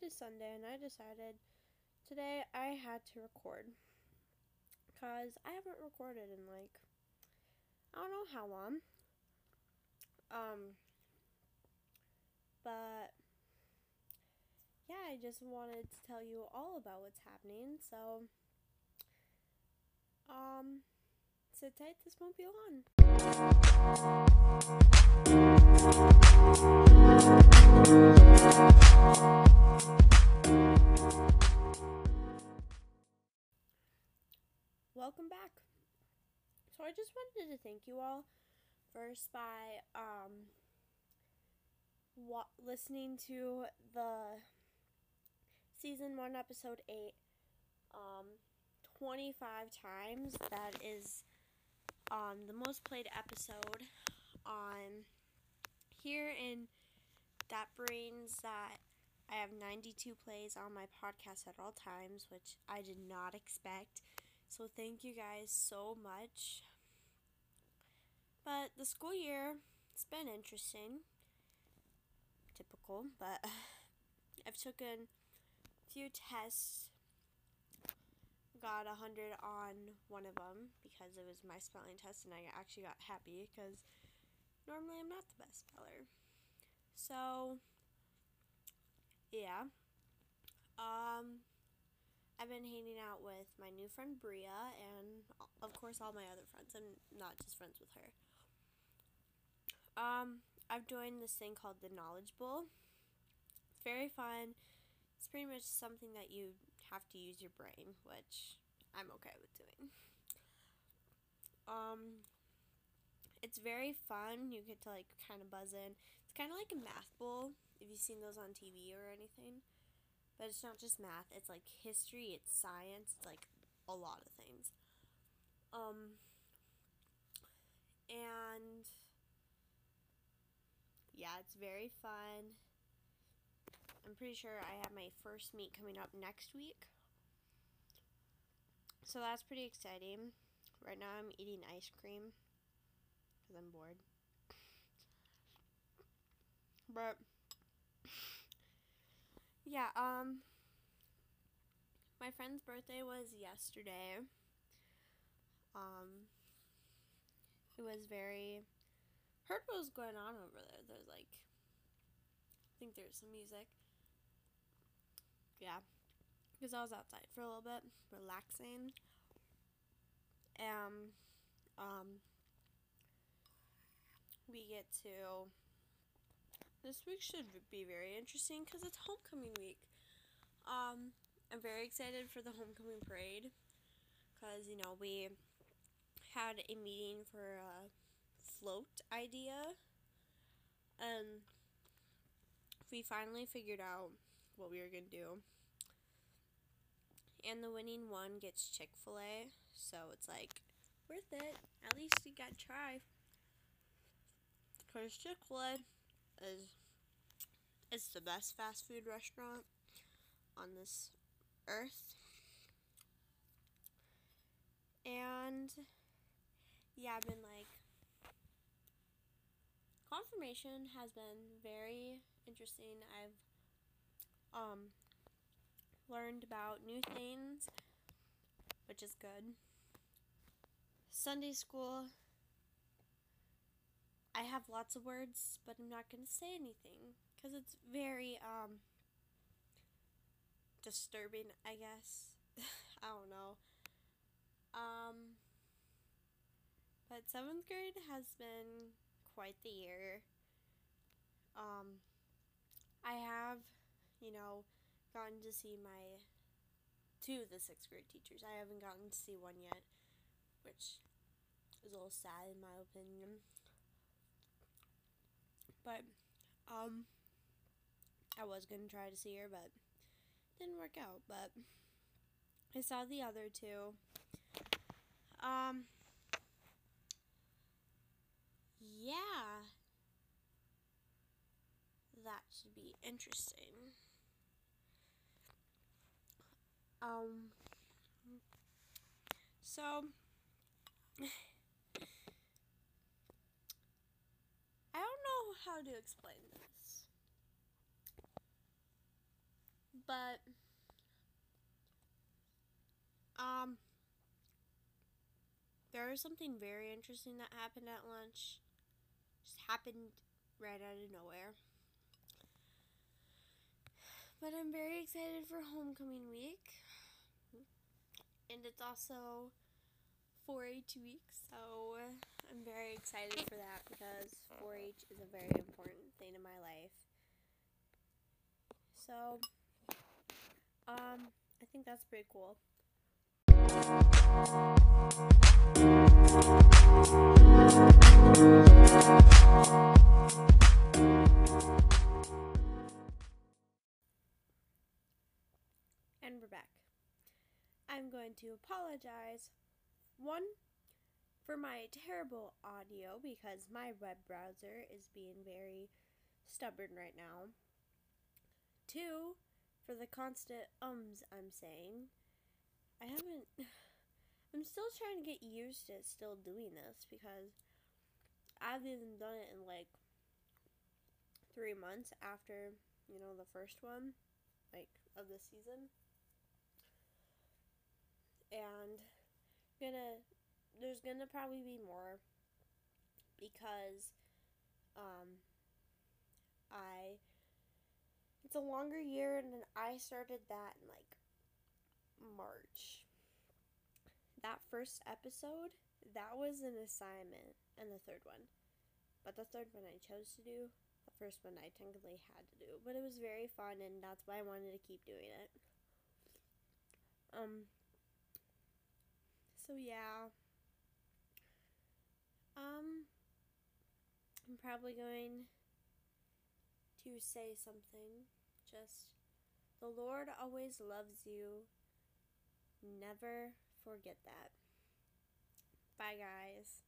Sunday and I decided today I had to record. Because I haven't recorded in like, I don't know how long. Um, but yeah, I just wanted to tell you all about what's happening. So, um, sit tight, this won't be long. I just wanted to thank you all first by um wa- listening to the season 1 episode 8 um 25 times. That is um the most played episode on here and that brings that I have 92 plays on my podcast at all times, which I did not expect. So thank you guys so much. But the school year, it's been interesting. Typical, but I've taken a few tests. Got a 100 on one of them because it was my spelling test and I actually got happy because normally I'm not the best speller. So, yeah. Um, I've been hanging out with my new friend Bria and of course all my other friends. I'm not just friends with her. Um, I've joined this thing called the Knowledge Bowl. It's very fun. It's pretty much something that you have to use your brain, which I'm okay with doing. Um, it's very fun. You get to like kind of buzz in. It's kind of like a math bowl if you've seen those on TV or anything. But it's not just math, it's like history, it's science, it's like a lot of things. Um and yeah, it's very fun. I'm pretty sure I have my first meet coming up next week. So that's pretty exciting. Right now I'm eating ice cream because I'm bored. But yeah, um my friend's birthday was yesterday. Um it was very heard what was going on over there. There's like I think there's some music. Yeah. Because I was outside for a little bit, relaxing. And um we get to this week should be very interesting because it's homecoming week. Um, I'm very excited for the homecoming parade because you know we had a meeting for a float idea, and we finally figured out what we were gonna do. And the winning one gets Chick Fil A, so it's like worth it. At least you got to try. Cause Chick Fil A is it's the best fast food restaurant on this earth. And yeah, I've been like confirmation has been very interesting. I've um learned about new things, which is good. Sunday school I have lots of words, but I'm not going to say anything because it's very um disturbing, I guess. I don't know. Um but 7th grade has been quite the year. Um I have, you know, gotten to see my two of the 6th grade teachers. I haven't gotten to see one yet, which is a little sad in my opinion. But um I was gonna try to see her but didn't work out, but I saw the other two. Um yeah. That should be interesting. Um so I don't know how to explain this. but um there was something very interesting that happened at lunch. Just happened right out of nowhere. But I'm very excited for homecoming week. And it's also 4 H week, so I'm very excited for that because 4 H is a very important thing in my life. So, um, I think that's pretty cool. And To apologize. One, for my terrible audio because my web browser is being very stubborn right now. Two, for the constant ums I'm saying. I haven't. I'm still trying to get used to still doing this because I haven't done it in like three months after, you know, the first one, like, of the season. And gonna there's gonna probably be more because um I it's a longer year and I started that in like March. That first episode, that was an assignment and the third one. But the third one I chose to do, the first one I technically had to do. But it was very fun and that's why I wanted to keep doing it. Um so yeah. Um I'm probably going to say something. Just the Lord always loves you. Never forget that. Bye guys.